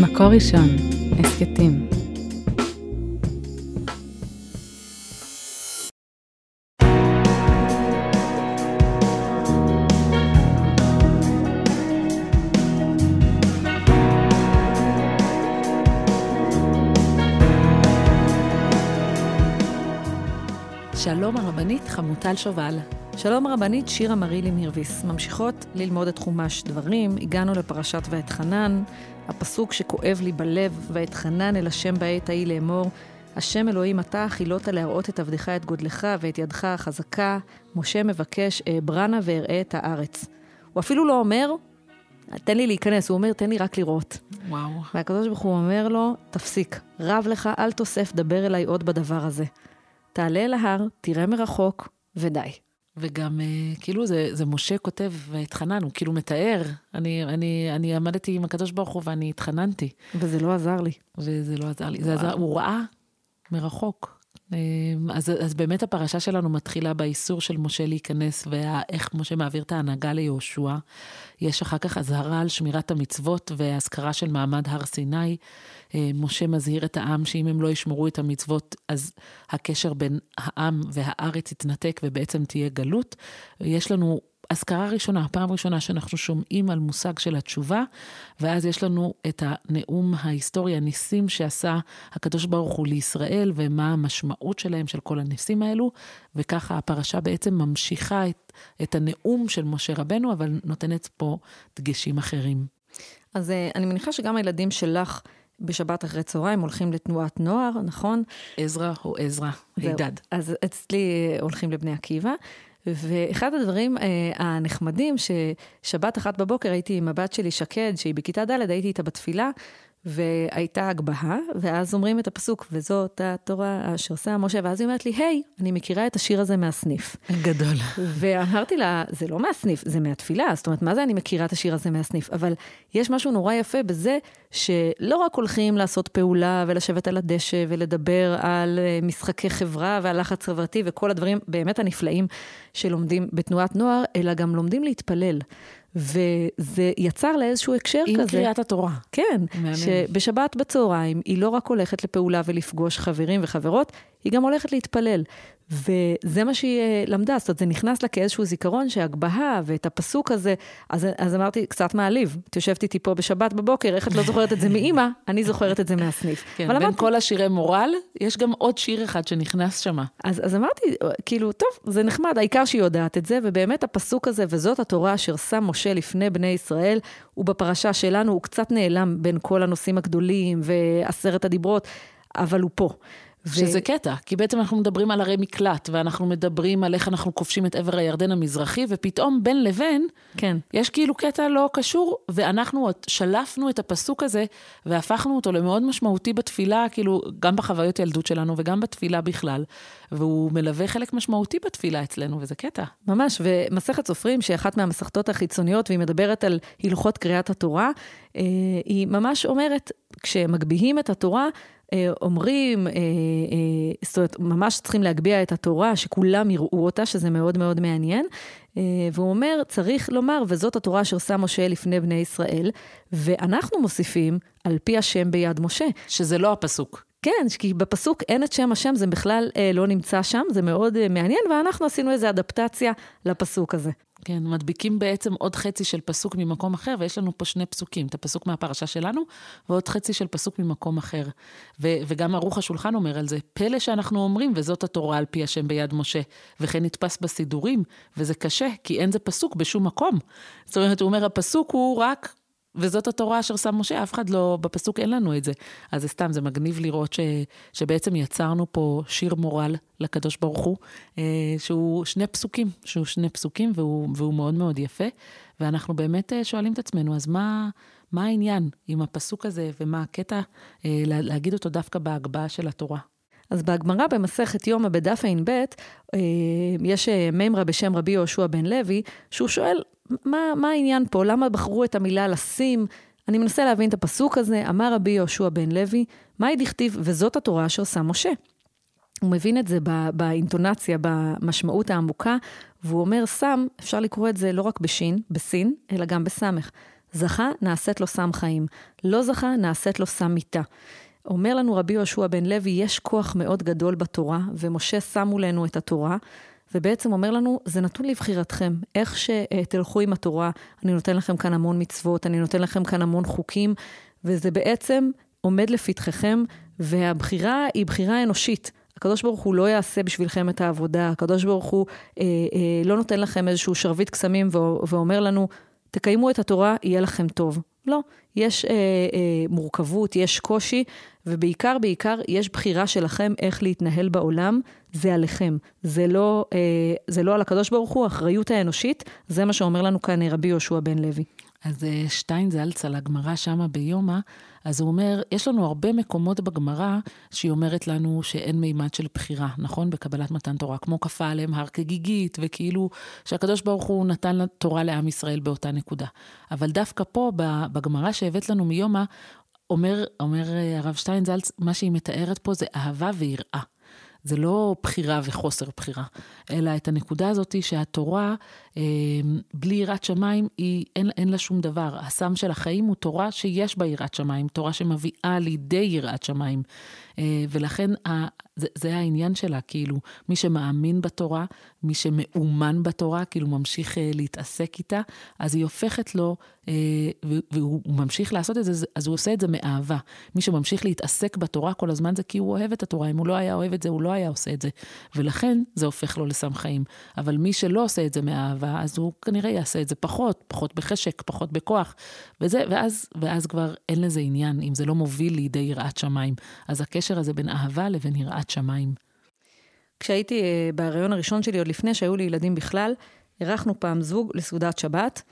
מקור ראשון, הסכתים. שלום הרבנית חמוטל שובל. שלום הרבנית שירה מרילי מירביס. ממשיכות ללמוד את חומש דברים, הגענו לפרשת ואתחנן, הפסוק שכואב לי בלב, ואתחנן אל השם בעת ההיא לאמור, השם אלוהים אתה חילות להראות את עבדך את גודלך ואת ידך החזקה, משה מבקש, אעברנה ואראה את הארץ. הוא אפילו לא אומר, תן לי להיכנס, הוא אומר, תן לי רק לראות. וואו. והקדוש ברוך הוא אומר לו, תפסיק, רב לך, אל תוסף, דבר אליי עוד בדבר הזה. תעלה אל ההר, תראה מרחוק, ודי. וגם, אה, כאילו, זה, זה משה כותב והתחנן, הוא כאילו מתאר. אני, אני, אני עמדתי עם הקדוש ברוך הוא ואני התחננתי. וזה לא עזר לי. וזה לא עזר לי. זה עזר, הוא ראה מרחוק. אה, אז, אז באמת הפרשה שלנו מתחילה באיסור של משה להיכנס, ואיך משה מעביר את ההנהגה ליהושע. יש אחר כך אזהרה על שמירת המצוות והזכרה של מעמד הר סיני. אה, משה מזהיר את העם שאם הם לא ישמרו את המצוות, אז הקשר בין העם והארץ יתנתק ובעצם תהיה גלות. יש לנו אזכרה ראשונה, פעם ראשונה שאנחנו שומעים על מושג של התשובה, ואז יש לנו את הנאום ההיסטורי, הניסים שעשה הקדוש ברוך הוא לישראל, ומה המשמעות שלהם, של כל הניסים האלו, וככה הפרשה בעצם ממשיכה את, את הנאום של משה רבנו, אבל נותנת פה דגשים אחרים. אז אה, אני מניחה שגם הילדים שלך... בשבת אחרי צהריים הולכים לתנועת נוער, נכון? עזרא או עזרא, הידד. אז אצלי הולכים לבני עקיבא. ואחד הדברים אה, הנחמדים, ששבת אחת בבוקר הייתי עם הבת שלי שקד, שהיא בכיתה ד', הייתי איתה בתפילה, והייתה הגבהה, ואז אומרים את הפסוק, וזאת התורה אשר שם משה, ואז היא אומרת לי, היי, hey, אני מכירה את השיר הזה מהסניף. גדול. ואמרתי לה, זה לא מהסניף, זה מהתפילה, זאת אומרת, מה זה אני מכירה את השיר הזה מהסניף? אבל יש משהו נורא יפה בזה, שלא רק הולכים לעשות פעולה ולשבת על הדשא ולדבר על אה, משחקי חברה ועל לחץ חברתי וכל הדברים באמת הנפלאים שלומדים בתנועת נוער, אלא גם לומדים להתפלל. וזה יצר לאיזשהו הקשר עם כזה. עם קריאת התורה. כן, מעניין. שבשבת בצהריים היא לא רק הולכת לפעולה ולפגוש חברים וחברות, היא גם הולכת להתפלל. וזה מה שהיא אה, למדה, זאת אומרת, זה נכנס לה כאיזשהו זיכרון שהגבהה ואת הפסוק הזה, אז, אז אמרתי, קצת מעליב. את יושבת איתי פה בשבת בבוקר, איך את לא זוכרת את זה מאימא? אני זוכרת את זה מהסניף. כן, בין אמרתי, כל השירי מורל, יש גם עוד שיר אחד שנכנס שם. אז, אז אמרתי, כאילו, טוב, זה נחמד, העיקר שהיא יודעת את זה, ובאמת הפסוק הזה, וזאת התורה אשר שם משה לפני בני ישראל, הוא בפרשה שלנו, הוא קצת נעלם בין כל הנושאים הגדולים ועשרת הדיברות, אבל הוא פה. שזה ו... קטע, כי בעצם אנחנו מדברים על ערי מקלט, ואנחנו מדברים על איך אנחנו כובשים את עבר הירדן המזרחי, ופתאום בין לבין, כן. יש כאילו קטע לא קשור, ואנחנו שלפנו את הפסוק הזה, והפכנו אותו למאוד משמעותי בתפילה, כאילו, גם בחוויות ילדות שלנו וגם בתפילה בכלל, והוא מלווה חלק משמעותי בתפילה אצלנו, וזה קטע. ממש, ומסכת סופרים, שהיא אחת מהמסכתות החיצוניות, והיא מדברת על הלכות קריאת התורה, אה, היא ממש אומרת, כשמגביהים את התורה, אומרים, אה, אה, זאת אומרת, ממש צריכים להגביה את התורה, שכולם יראו אותה, שזה מאוד מאוד מעניין. והוא אומר, צריך לומר, וזאת התורה אשר שם משה לפני בני ישראל, ואנחנו מוסיפים, על פי השם ביד משה. שזה לא הפסוק. כן, כי בפסוק אין את שם השם, זה בכלל אה, לא נמצא שם, זה מאוד אה, מעניין, ואנחנו עשינו איזו אדפטציה לפסוק הזה. כן, מדביקים בעצם עוד חצי של פסוק ממקום אחר, ויש לנו פה שני פסוקים, את הפסוק מהפרשה שלנו, ועוד חצי של פסוק ממקום אחר. ו- וגם ערוך השולחן אומר על זה, פלא שאנחנו אומרים, וזאת התורה על פי השם ביד משה, וכן נתפס בסידורים, וזה קשה, כי אין זה פסוק בשום מקום. זאת אומרת, הוא אומר, הפסוק הוא רק וזאת התורה אשר שם משה, אף אחד לא, בפסוק אין לנו את זה. אז זה סתם, זה מגניב לראות ש, שבעצם יצרנו פה שיר מורל לקדוש ברוך הוא, אה, שהוא שני פסוקים, שהוא שני פסוקים והוא, והוא מאוד מאוד יפה. ואנחנו באמת אה, שואלים את עצמנו, אז מה, מה העניין עם הפסוק הזה ומה הקטע אה, להגיד אותו דווקא בהגבהה של התורה? אז בהגמרא במסכת יומא בדף ע"ב, יש מימרה בשם רבי יהושע בן לוי, שהוא שואל, מה, מה העניין פה? למה בחרו את המילה לשים? אני מנסה להבין את הפסוק הזה, אמר רבי יהושע בן לוי, מהי דכתיב, וזאת התורה אשר שם משה. הוא מבין את זה באינטונציה, במשמעות העמוקה, והוא אומר, שם, אפשר לקרוא את זה לא רק בשין, בסין, אלא גם בסמך. זכה, נעשית לו סם חיים. לא זכה, נעשית לו סם מיתה. אומר לנו רבי יהושע בן לוי, יש כוח מאוד גדול בתורה, ומשה שם מולנו את התורה, ובעצם אומר לנו, זה נתון לבחירתכם. איך שתלכו עם התורה, אני נותן לכם כאן המון מצוות, אני נותן לכם כאן המון חוקים, וזה בעצם עומד לפתחכם, והבחירה היא בחירה אנושית. הקדוש ברוך הוא לא יעשה בשבילכם את העבודה, הקדוש ברוך הוא אה, אה, לא נותן לכם איזשהו שרביט קסמים ואומר לנו, תקיימו את התורה, יהיה לכם טוב. לא, יש אה, אה, מורכבות, יש קושי, ובעיקר, בעיקר, יש בחירה שלכם איך להתנהל בעולם, זה עליכם. זה לא, אה, זה לא על הקדוש ברוך הוא, האחריות האנושית, זה מה שאומר לנו כאן רבי יהושע בן לוי. אז אה, שטיינזלץ על הגמרא שמה ביומא, אז הוא אומר, יש לנו הרבה מקומות בגמרא שהיא אומרת לנו שאין מימד של בחירה, נכון? בקבלת מתן תורה, כמו כפה עליהם הר כגיגית, וכאילו שהקדוש ברוך הוא נתן תורה לעם ישראל באותה נקודה. אבל דווקא פה, בגמרא שהבאת לנו מיומא, אומר, אומר אה, הרב שטיינזלץ, מה שהיא מתארת פה זה אהבה ויראה. זה לא בחירה וחוסר בחירה, אלא את הנקודה הזאת שהתורה, בלי יראת שמיים, היא, אין, אין לה שום דבר. הסם של החיים הוא תורה שיש בה יראת שמיים, תורה שמביאה לידי יראת שמיים. אה, ולכן זה, זה העניין שלה, כאילו, מי שמאמין בתורה, מי שמאומן בתורה, כאילו ממשיך אה, להתעסק איתה, אז היא הופכת לו, אה, והוא ממשיך לעשות את זה, אז הוא עושה את זה מאהבה. מי שממשיך להתעסק בתורה כל הזמן זה כי הוא אוהב את התורה, אם הוא לא היה אוהב את זה, הוא לא היה עושה את זה. ולכן זה הופך לו לסם חיים. אבל מי שלא עושה את זה מאהבה, אז הוא כנראה יעשה את זה פחות, פחות בחשק, פחות בכוח, וזה, ואז, ואז כבר אין לזה עניין, אם זה לא מוביל לידי יראת שמיים. אז הקשר הזה בין אהבה לבין יראת שמיים. כשהייתי אה, בהריון הראשון שלי, עוד לפני שהיו לי ילדים בכלל, אירחנו פעם זוג לסעודת שבת,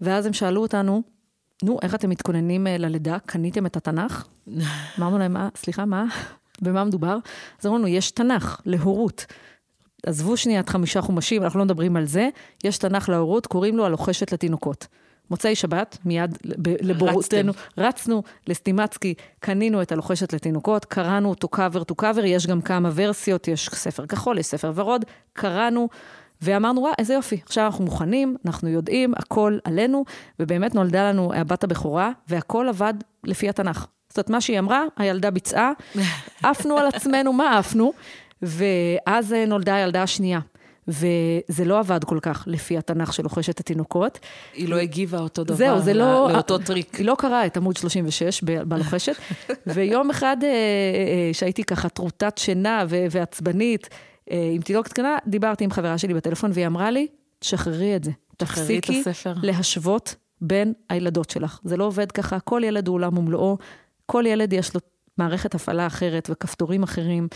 ואז הם שאלו אותנו, נו, איך אתם מתכוננים אה, ללידה? קניתם את התנ"ך? אמרנו להם, מה, סליחה, מה? במה מדובר? אז אמרנו, יש תנ"ך להורות. עזבו שנייה את חמישה חומשים, אנחנו לא מדברים על זה. יש תנ"ך להורות, קוראים לו הלוחשת לתינוקות. מוצאי שבת, מיד לבורותנו, רצנו לסטימצקי, קנינו את הלוחשת לתינוקות, קראנו אותו cover to cover, יש גם כמה ורסיות, יש ספר כחול, יש ספר ורוד, קראנו. ואמרנו, וואה, איזה יופי, עכשיו אנחנו מוכנים, אנחנו יודעים, הכל עלינו, ובאמת נולדה לנו הבת הבכורה, והכל עבד לפי התנ"ך. זאת אומרת, מה שהיא אמרה, הילדה ביצעה, עפנו על עצמנו, מה עפנו? ואז נולדה הילדה השנייה. וזה לא עבד כל כך לפי התנ"ך של לוחשת התינוקות. היא לא הגיבה אותו דבר, זהו, זה לא... לאותו טריק. היא לא קראה את עמוד 36 בלוחשת, ויום אחד אה, אה, אה, שהייתי ככה טרוטת שינה ועצבנית, עם תינוקת קטנה, דיברתי עם חברה שלי בטלפון, והיא אמרה לי, תשחררי את זה. תפסיקי להשוות בין הילדות שלך. זה לא עובד ככה, כל ילד הוא עולם ומלואו, כל ילד יש לו מערכת הפעלה אחרת וכפתורים אחרים.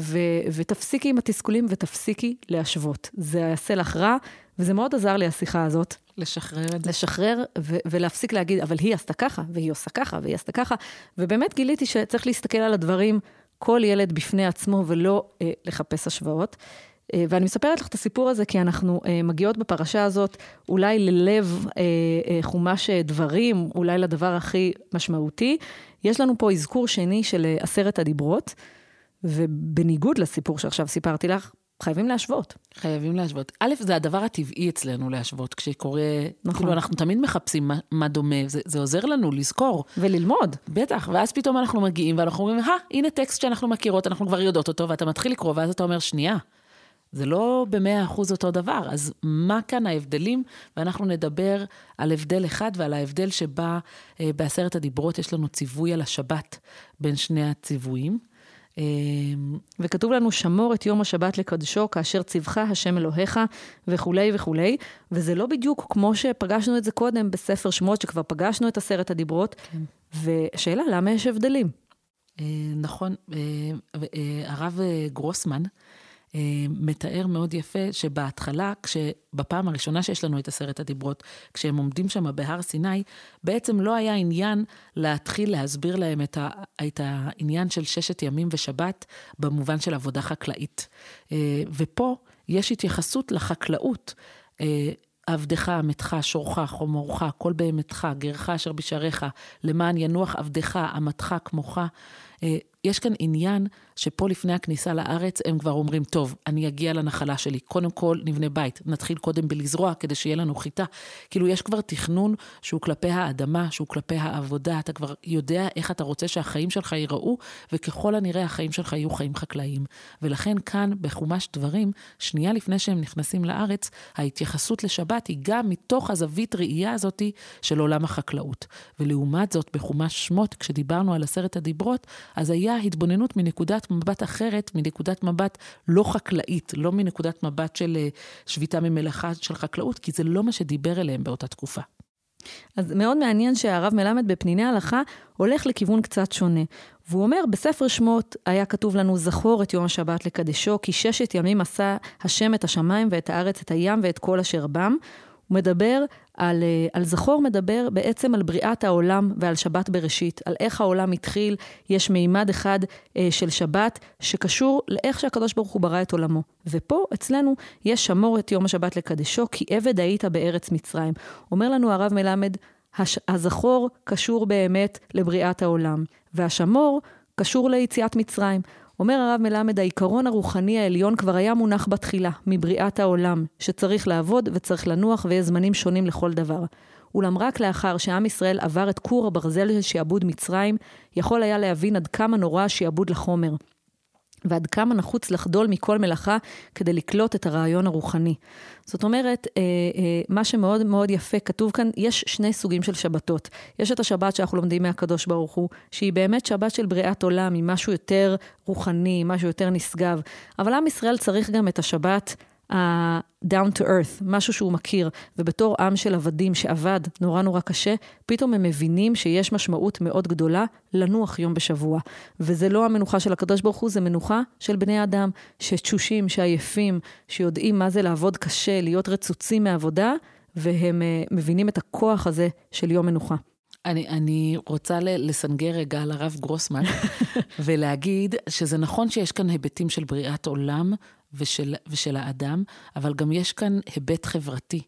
ו, ותפסיקי עם התסכולים ותפסיקי להשוות. זה יעשה לך רע, וזה מאוד עזר לי, השיחה הזאת. לשחרר את זה. לשחרר ו- ולהפסיק להגיד, אבל היא עשתה ככה, והיא עושה ככה, והיא עשתה ככה. ובאמת גיליתי שצריך להסתכל על הדברים, כל ילד בפני עצמו, ולא אה, לחפש השוואות. אה, ואני מספרת לך את הסיפור הזה כי אנחנו אה, מגיעות בפרשה הזאת אולי ללב אה, אה, חומש אה, דברים, אולי לדבר הכי משמעותי. יש לנו פה אזכור שני של אה, עשרת הדיברות. ובניגוד לסיפור שעכשיו סיפרתי לך, חייבים להשוות. חייבים להשוות. א', זה הדבר הטבעי אצלנו להשוות, כשקורה, נכון. כאילו אנחנו תמיד מחפשים מה, מה דומה, זה, זה עוזר לנו לזכור. וללמוד. בטח, ואז פתאום אנחנו מגיעים ואנחנו אומרים, הא, הנה טקסט שאנחנו מכירות, אנחנו כבר יודעות אותו, ואתה מתחיל לקרוא, ואז אתה אומר, שנייה, זה לא במאה אחוז אותו דבר, אז מה כאן ההבדלים? ואנחנו נדבר על הבדל אחד ועל ההבדל שבה אה, בעשרת הדיברות יש לנו ציווי על השבת בין שני הציוויים. אמ, וכתוב לנו, שמור את יום השבת לקדשו, כאשר ציווך השם אלוהיך, וכולי וכולי. וזה לא בדיוק כמו שפגשנו את זה קודם בספר שמות, שכבר פגשנו את עשרת הדיברות. כן. והשאלה, למה יש הבדלים? אה, נכון, אה, אה, הרב גרוסמן, מתאר מאוד יפה שבהתחלה, כשבפעם הראשונה שיש לנו את עשרת הדיברות, כשהם עומדים שם בהר סיני, בעצם לא היה עניין להתחיל להסביר להם את, ה, את העניין של ששת ימים ושבת במובן של עבודה חקלאית. אה, ופה יש התייחסות לחקלאות. אה, עבדך, עמתך, שורך, חומורך, כל בהמתך, גרך אשר בשעריך, למען ינוח עבדך, אמתך כמוך. יש כאן עניין שפה לפני הכניסה לארץ הם כבר אומרים, טוב, אני אגיע לנחלה שלי, קודם כל נבנה בית, נתחיל קודם בלזרוע כדי שיהיה לנו חיטה. כאילו, יש כבר תכנון שהוא כלפי האדמה, שהוא כלפי העבודה, אתה כבר יודע איך אתה רוצה שהחיים שלך ייראו, וככל הנראה החיים שלך יהיו חיים חקלאיים. ולכן כאן, בחומש דברים, שנייה לפני שהם נכנסים לארץ, ההתייחסות לשבת היא גם מתוך הזווית ראייה הזאתי של עולם החקלאות. ולעומת זאת, בחומש שמות, כשדיברנו על עשרת הדיברות, אז היה התבוננות מנקודת מבט אחרת, מנקודת מבט לא חקלאית, לא מנקודת מבט של אה, שביתה ממלאכה של חקלאות, כי זה לא מה שדיבר אליהם באותה תקופה. אז מאוד מעניין שהרב מלמד בפניני ההלכה הולך לכיוון קצת שונה. והוא אומר, בספר שמות היה כתוב לנו, זכור את יום השבת לקדשו, כי ששת ימים עשה השם את השמיים ואת הארץ, את הים ואת כל אשר בם. הוא מדבר על, אה, על זכור, מדבר בעצם על בריאת העולם ועל שבת בראשית, על איך העולם התחיל, יש מימד אחד אה, של שבת שקשור לאיך שהקדוש ברוך הוא ברא את עולמו. ופה אצלנו יש שמור את יום השבת לקדשו, כי עבד היית בארץ מצרים. אומר לנו הרב מלמד, הש, הזכור קשור באמת לבריאת העולם, והשמור קשור ליציאת מצרים. אומר הרב מלמד, העיקרון הרוחני העליון כבר היה מונח בתחילה, מבריאת העולם, שצריך לעבוד וצריך לנוח ויש זמנים שונים לכל דבר. אולם רק לאחר שעם ישראל עבר את כור הברזל של שעבוד מצרים, יכול היה להבין עד כמה נורא השעבוד לחומר. ועד כמה נחוץ לחדול מכל מלאכה כדי לקלוט את הרעיון הרוחני. זאת אומרת, אה, אה, מה שמאוד מאוד יפה, כתוב כאן, יש שני סוגים של שבתות. יש את השבת שאנחנו לומדים מהקדוש ברוך הוא, שהיא באמת שבת של בריאת עולם, היא משהו יותר רוחני, משהו יותר נשגב. אבל עם ישראל צריך גם את השבת ה-down to earth, משהו שהוא מכיר, ובתור עם של עבדים שעבד נורא נורא קשה, פתאום הם מבינים שיש משמעות מאוד גדולה לנוח יום בשבוע. וזה לא המנוחה של הקדוש ברוך הוא, זה מנוחה של בני אדם, שתשושים, שעייפים, שיודעים מה זה לעבוד קשה, להיות רצוצים מעבודה, והם uh, מבינים את הכוח הזה של יום מנוחה. אני, אני רוצה לסנגר רגע על הרב גרוסמן ולהגיד שזה נכון שיש כאן היבטים של בריאת עולם ושל, ושל האדם, אבל גם יש כאן היבט חברתי.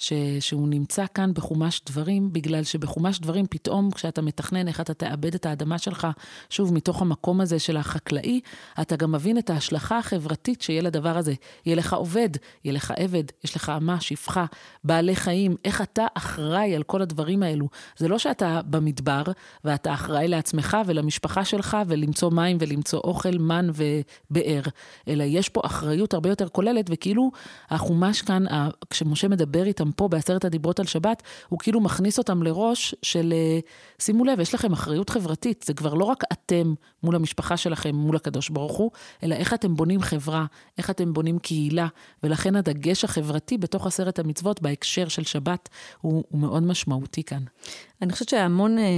ש, שהוא נמצא כאן בחומש דברים, בגלל שבחומש דברים פתאום כשאתה מתכנן איך אתה תאבד את האדמה שלך, שוב, מתוך המקום הזה של החקלאי, אתה גם מבין את ההשלכה החברתית שיהיה לדבר הזה. יהיה לך עובד, יהיה לך עבד, יש לך אמה, שפחה, בעלי חיים, איך אתה אחראי על כל הדברים האלו. זה לא שאתה במדבר ואתה אחראי לעצמך ולמשפחה שלך ולמצוא מים ולמצוא אוכל, מן ובאר, אלא יש פה אחריות הרבה יותר כוללת, וכאילו החומש כאן, כשמשה מדבר איתם פה בעשרת הדיברות על שבת, הוא כאילו מכניס אותם לראש של, אה, שימו לב, יש לכם אחריות חברתית, זה כבר לא רק אתם מול המשפחה שלכם, מול הקדוש ברוך הוא, אלא איך אתם בונים חברה, איך אתם בונים קהילה, ולכן הדגש החברתי בתוך עשרת המצוות בהקשר של שבת הוא, הוא מאוד משמעותי כאן. אני חושבת שהמון אה, אה,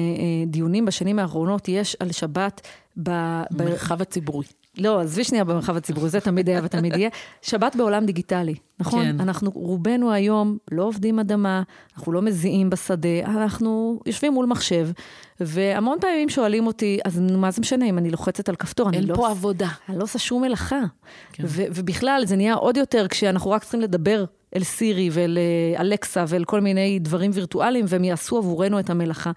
דיונים בשנים האחרונות יש על שבת במרחב. הציבורי. לא, עזבי שנייה במרחב הציבורי, זה תמיד היה ותמיד יהיה. שבת בעולם דיגיטלי, נכון? כן. אנחנו, רובנו היום לא עובדים אדמה, אנחנו לא מזיעים בשדה, אנחנו יושבים מול מחשב, והמון פעמים שואלים אותי, אז מה זה משנה אם אני לוחצת על כפתור? אין לא פה לא, עבודה. אני לא עושה שום מלאכה. כן. ובכלל, זה נהיה עוד יותר כשאנחנו רק צריכים לדבר אל סירי ואל אה, אלקסה ואל כל מיני דברים וירטואליים, והם יעשו עבורנו את המלאכה.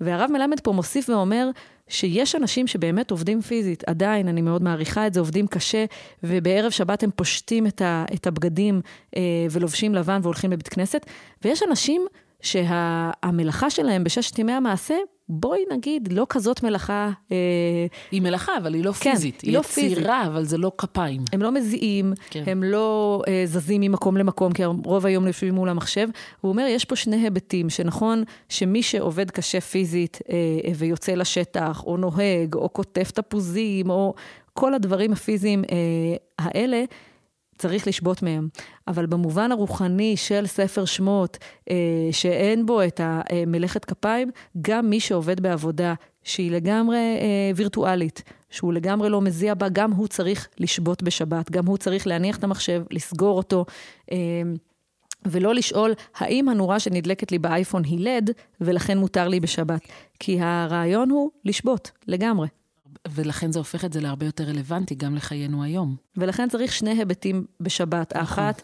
והרב מלמד פה מוסיף ואומר שיש אנשים שבאמת עובדים פיזית, עדיין, אני מאוד מעריכה את זה, עובדים קשה, ובערב שבת הם פושטים את, ה, את הבגדים אה, ולובשים לבן והולכים לבית כנסת, ויש אנשים שהמלאכה שלהם בששת ימי המעשה בואי נגיד, לא כזאת מלאכה... אה... היא מלאכה, אבל היא לא כן, פיזית. היא לא יצירה, פיזית. אבל זה לא כפיים. הם לא מזיעים, כן. הם לא אה, זזים ממקום למקום, כי רוב היום יושבים מול המחשב. הוא אומר, יש פה שני היבטים, שנכון שמי שעובד קשה פיזית אה, ויוצא לשטח, או נוהג, או כותב תפוזים, או כל הדברים הפיזיים אה, האלה, צריך לשבות מהם. אבל במובן הרוחני של ספר שמות, אה, שאין בו את המלאכת כפיים, גם מי שעובד בעבודה שהיא לגמרי אה, וירטואלית, שהוא לגמרי לא מזיע בה, גם הוא צריך לשבות בשבת, גם הוא צריך להניח את המחשב, לסגור אותו. אה, ולא לשאול האם הנורה שנדלקת לי באייפון היא לד, ולכן מותר לי בשבת. כי הרעיון הוא לשבות, לגמרי. ולכן זה הופך את זה להרבה יותר רלוונטי גם לחיינו היום. ולכן צריך שני היבטים בשבת. נכון. האחת,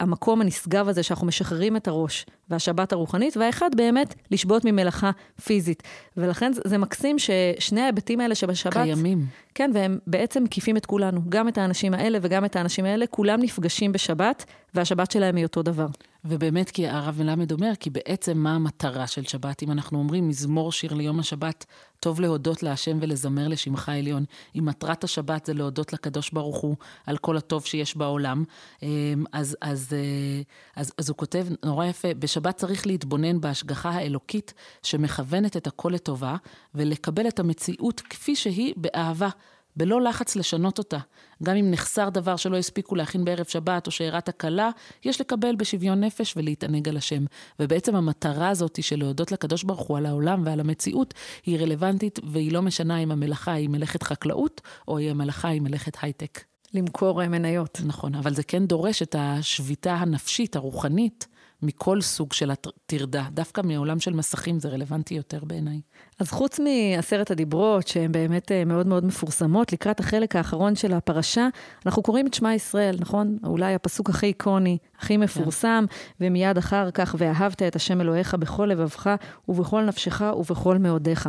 המקום הנשגב הזה שאנחנו משחררים את הראש והשבת הרוחנית, והאחד באמת לשבות ממלאכה פיזית. ולכן זה, זה מקסים ששני ההיבטים האלה שבשבת... קיימים. כן, והם בעצם מקיפים את כולנו, גם את האנשים האלה וגם את האנשים האלה, כולם נפגשים בשבת, והשבת שלהם היא אותו דבר. ובאמת, כי הרב מלמד אומר, כי בעצם מה המטרה של שבת? אם אנחנו אומרים מזמור שיר ליום השבת, טוב להודות להשם ולזמר לשמך עליון. אם מטרת השבת זה להודות לקדוש ברוך הוא על כל הטוב שיש בעולם, אמ, אז, אז, אה, אז, אז הוא כותב נורא יפה, בשבת צריך להתבונן בהשגחה האלוקית שמכוונת את הכל לטובה, ולקבל את המציאות כפי שהיא באהבה. בלא לחץ לשנות אותה. גם אם נחסר דבר שלא הספיקו להכין בערב שבת או שאירע תקלה, יש לקבל בשוויון נפש ולהתענג על השם. ובעצם המטרה הזאת של להודות לקדוש ברוך הוא על העולם ועל המציאות, היא רלוונטית והיא לא משנה אם המלאכה היא מלאכת חקלאות או אם המלאכה היא מלאכת הייטק. למכור אה, מניות. נכון, אבל זה כן דורש את השביתה הנפשית, הרוחנית, מכל סוג של הטרדה. דווקא מעולם של מסכים זה רלוונטי יותר בעיניי. אז חוץ מעשרת הדיברות, שהן באמת אה, מאוד מאוד מפורסמות, לקראת החלק האחרון של הפרשה, אנחנו קוראים את שמע ישראל, נכון? אולי הפסוק הכי איקוני, הכי מפורסם, כן. ומיד אחר כך, ואהבת את השם אלוהיך בכל לבבך, ובכל נפשך, ובכל מאודיך.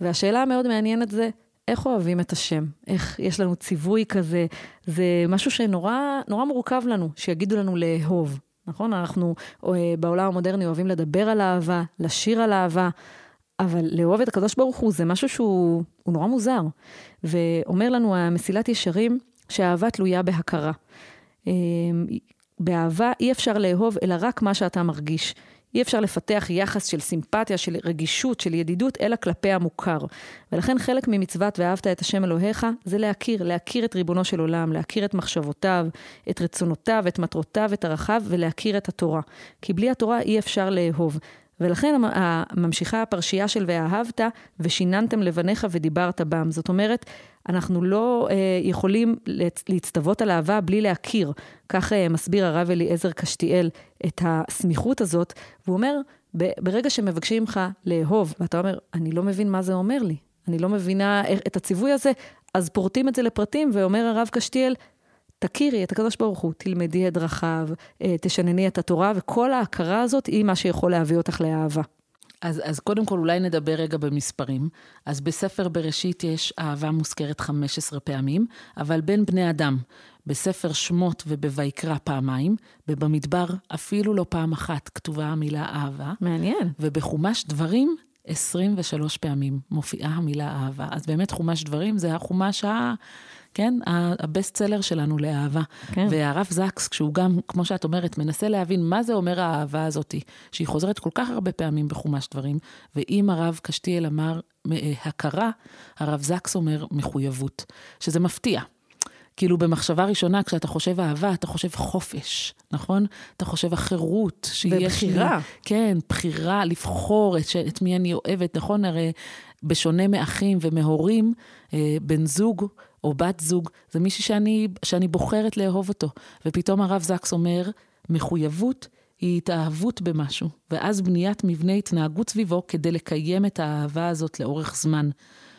והשאלה המאוד מעניינת זה, איך אוהבים את השם? איך יש לנו ציווי כזה? זה משהו שנורא מורכב לנו, שיגידו לנו לאהוב. נכון? אנחנו אה, בעולם המודרני אוהבים לדבר על אהבה, לשיר על אהבה, אבל לאהוב את הקדוש ברוך הוא זה משהו שהוא נורא מוזר. ואומר לנו המסילת ישרים שהאהבה תלויה בהכרה. אה, באהבה אי אפשר לאהוב אלא רק מה שאתה מרגיש. אי אפשר לפתח יחס של סימפתיה, של רגישות, של ידידות, אלא כלפי המוכר. ולכן חלק ממצוות ואהבת את השם אלוהיך, זה להכיר, להכיר את ריבונו של עולם, להכיר את מחשבותיו, את רצונותיו, את מטרותיו, את ערכיו, ולהכיר את התורה. כי בלי התורה אי אפשר לאהוב. ולכן ממשיכה הפרשייה של ואהבת, ושיננתם לבניך ודיברת בם. זאת אומרת, אנחנו לא אה, יכולים להצטוות על אהבה בלי להכיר. כך אה, מסביר הרב אליעזר קשתיאל את הסמיכות הזאת, והוא אומר, ברגע שמבקשים ממך לאהוב, ואתה אומר, אני לא מבין מה זה אומר לי, אני לא מבינה את הציווי הזה, אז פורטים את זה לפרטים, ואומר הרב קשתיאל, תכירי את הקדוש ברוך הוא, תלמדי את דרכיו, אה, תשנני את התורה, וכל ההכרה הזאת היא מה שיכול להביא אותך לאהבה. אז, אז קודם כל אולי נדבר רגע במספרים. אז בספר בראשית יש אהבה מוזכרת 15 פעמים, אבל בין בני אדם, בספר שמות ובויקרא פעמיים, ובמדבר אפילו לא פעם אחת כתובה המילה אהבה. מעניין. ובחומש דברים 23 פעמים מופיעה המילה אהבה. אז באמת חומש דברים זה החומש ה... כן, הבסט סלר שלנו לאהבה. כן. והרב זקס, כשהוא גם, כמו שאת אומרת, מנסה להבין מה זה אומר האהבה הזאת, שהיא חוזרת כל כך הרבה פעמים בחומש דברים, ואם הרב קשתיאל אמר הכרה, הרב זקס אומר מחויבות, שזה מפתיע. כאילו במחשבה ראשונה, כשאתה חושב אהבה, אתה חושב חופש, נכון? אתה חושב החירות. ובחירה. לי, כן, בחירה, לבחור את, את מי אני אוהבת, נכון? הרי בשונה מאחים ומהורים, אה, בן זוג או בת זוג, זה מישהי שאני, שאני בוחרת לאהוב אותו. ופתאום הרב זקס אומר, מחויבות היא התאהבות במשהו, ואז בניית מבנה התנהגות סביבו כדי לקיים את האהבה הזאת לאורך זמן.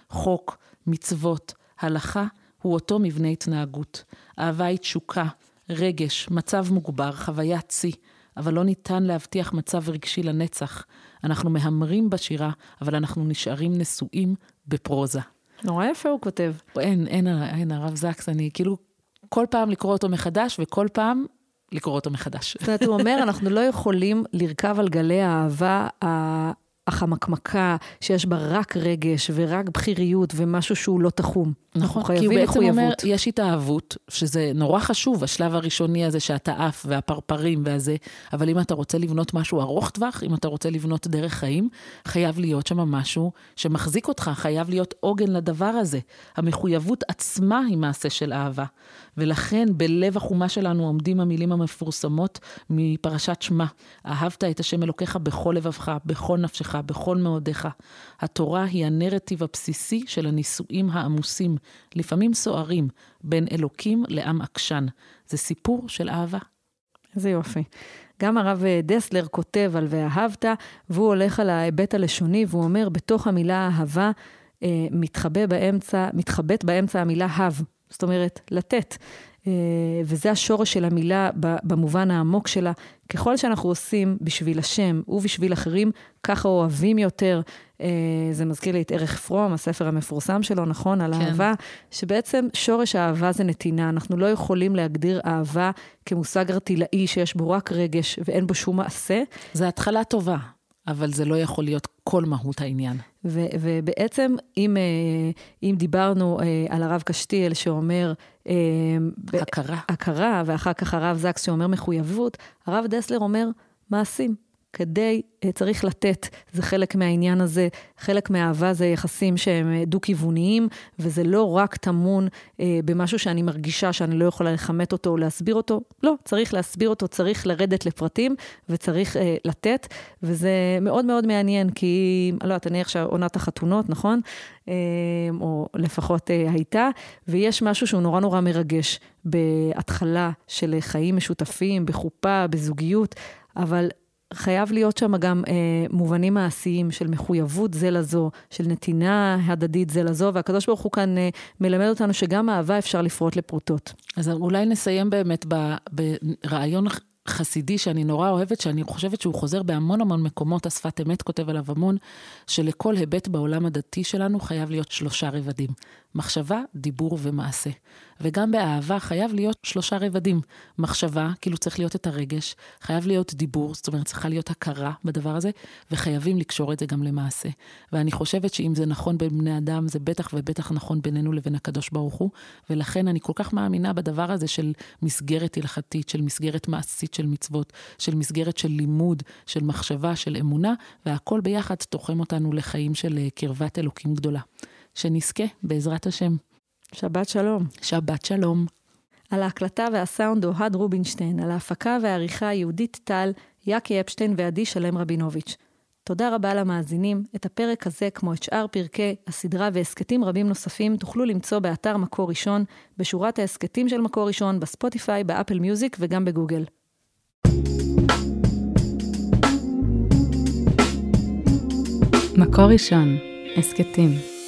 חוק, מצוות, הלכה, הוא אותו מבנה התנהגות. אהבה היא תשוקה, רגש, מצב מוגבר, חוויית שיא, אבל לא ניתן להבטיח מצב רגשי לנצח. אנחנו מהמרים בשירה, אבל אנחנו נשארים נשואים בפרוזה. נורא יפה הוא כותב. אין, אין, אין, הרב זקס, אני כאילו, כל פעם לקרוא אותו מחדש, וכל פעם לקרוא אותו מחדש. זאת אומרת, הוא אומר, אנחנו לא יכולים לרכב על גלי האהבה החמקמקה, שיש בה רק רגש ורק בכיריות ומשהו שהוא לא תחום. נכון, כי הוא בעצם. אומר, יש התאהבות, שזה נורא חשוב, השלב הראשוני הזה שאתה עף והפרפרים והזה, אבל אם אתה רוצה לבנות משהו ארוך טווח, אם אתה רוצה לבנות דרך חיים, חייב להיות שם משהו שמחזיק אותך, חייב להיות עוגן לדבר הזה. המחויבות עצמה היא מעשה של אהבה. ולכן בלב החומה שלנו עומדים המילים המפורסמות מפרשת שמע, אהבת את השם אלוקיך בכל לבבך, בכל נפשך, בכל מאודיך. התורה היא הנרטיב הבסיסי של הנישואים העמוסים, לפעמים סוערים, בין אלוקים לעם עקשן. זה סיפור של אהבה. איזה יופי. גם הרב דסלר כותב על ואהבת, והוא הולך על ההיבט הלשוני, והוא אומר, בתוך המילה אהבה, אה, מתחבא באמצע, מתחבאת באמצע המילה הב. זאת אומרת, לתת. וזה השורש של המילה במובן העמוק שלה. ככל שאנחנו עושים בשביל השם ובשביל אחרים, ככה אוהבים יותר. זה מזכיר לי את ערך פרום, הספר המפורסם שלו, נכון? על כן. אהבה, שבעצם שורש האהבה זה נתינה. אנחנו לא יכולים להגדיר אהבה כמושג ארטילאי שיש בו רק רגש ואין בו שום מעשה. זה התחלה טובה. אבל זה לא יכול להיות כל מהות העניין. ו- ובעצם, אם, אה, אם דיברנו אה, על הרב קשתיאל שאומר... אה, הכרה. הכרה, ואחר כך הרב זקס שאומר מחויבות, הרב דסלר אומר מעשים. כדי, אה, צריך לתת, זה חלק מהעניין הזה, חלק מהאהבה זה יחסים שהם אה, דו-כיווניים, וזה לא רק טמון אה, במשהו שאני מרגישה שאני לא יכולה לכמת אותו או להסביר אותו, לא, צריך להסביר אותו, צריך לרדת לפרטים וצריך אה, לתת, וזה מאוד מאוד מעניין, כי, לא יודעת, אני עכשיו עונת החתונות, נכון? אה, או לפחות אה, הייתה, ויש משהו שהוא נורא נורא מרגש בהתחלה של חיים משותפים, בחופה, בזוגיות, אבל חייב להיות שם גם אה, מובנים מעשיים של מחויבות זה לזו, של נתינה הדדית זה לזו, והקדוש ברוך הוא כאן אה, מלמד אותנו שגם אהבה אפשר לפרוט לפרוטות. אז אולי נסיים באמת ברעיון חסידי שאני נורא אוהבת, שאני חושבת שהוא חוזר בהמון המון מקומות, השפת אמת כותב עליו המון, שלכל היבט בעולם הדתי שלנו חייב להיות שלושה רבדים. מחשבה, דיבור ומעשה. וגם באהבה חייב להיות שלושה רבדים. מחשבה, כאילו צריך להיות את הרגש, חייב להיות דיבור, זאת אומרת צריכה להיות הכרה בדבר הזה, וחייבים לקשור את זה גם למעשה. ואני חושבת שאם זה נכון בין בני אדם, זה בטח ובטח נכון בינינו לבין הקדוש ברוך הוא, ולכן אני כל כך מאמינה בדבר הזה של מסגרת הלכתית, של מסגרת מעשית של מצוות, של מסגרת של לימוד, של מחשבה, של אמונה, והכל ביחד תוחם אותנו לחיים של אה, קרבת אלוקים גדולה. שנזכה, בעזרת השם. שבת שלום. שבת שלום. על ההקלטה והסאונד אוהד רובינשטיין, על ההפקה והעריכה יהודית טל, יאקי אפשטיין ועדי שלם רבינוביץ'. תודה רבה למאזינים. את הפרק הזה, כמו את שאר פרקי הסדרה והסכתים רבים נוספים, תוכלו למצוא באתר מקור ראשון, בשורת ההסכתים של מקור ראשון, בספוטיפיי, באפל מיוזיק וגם בגוגל. מקור ראשון, הסכתים.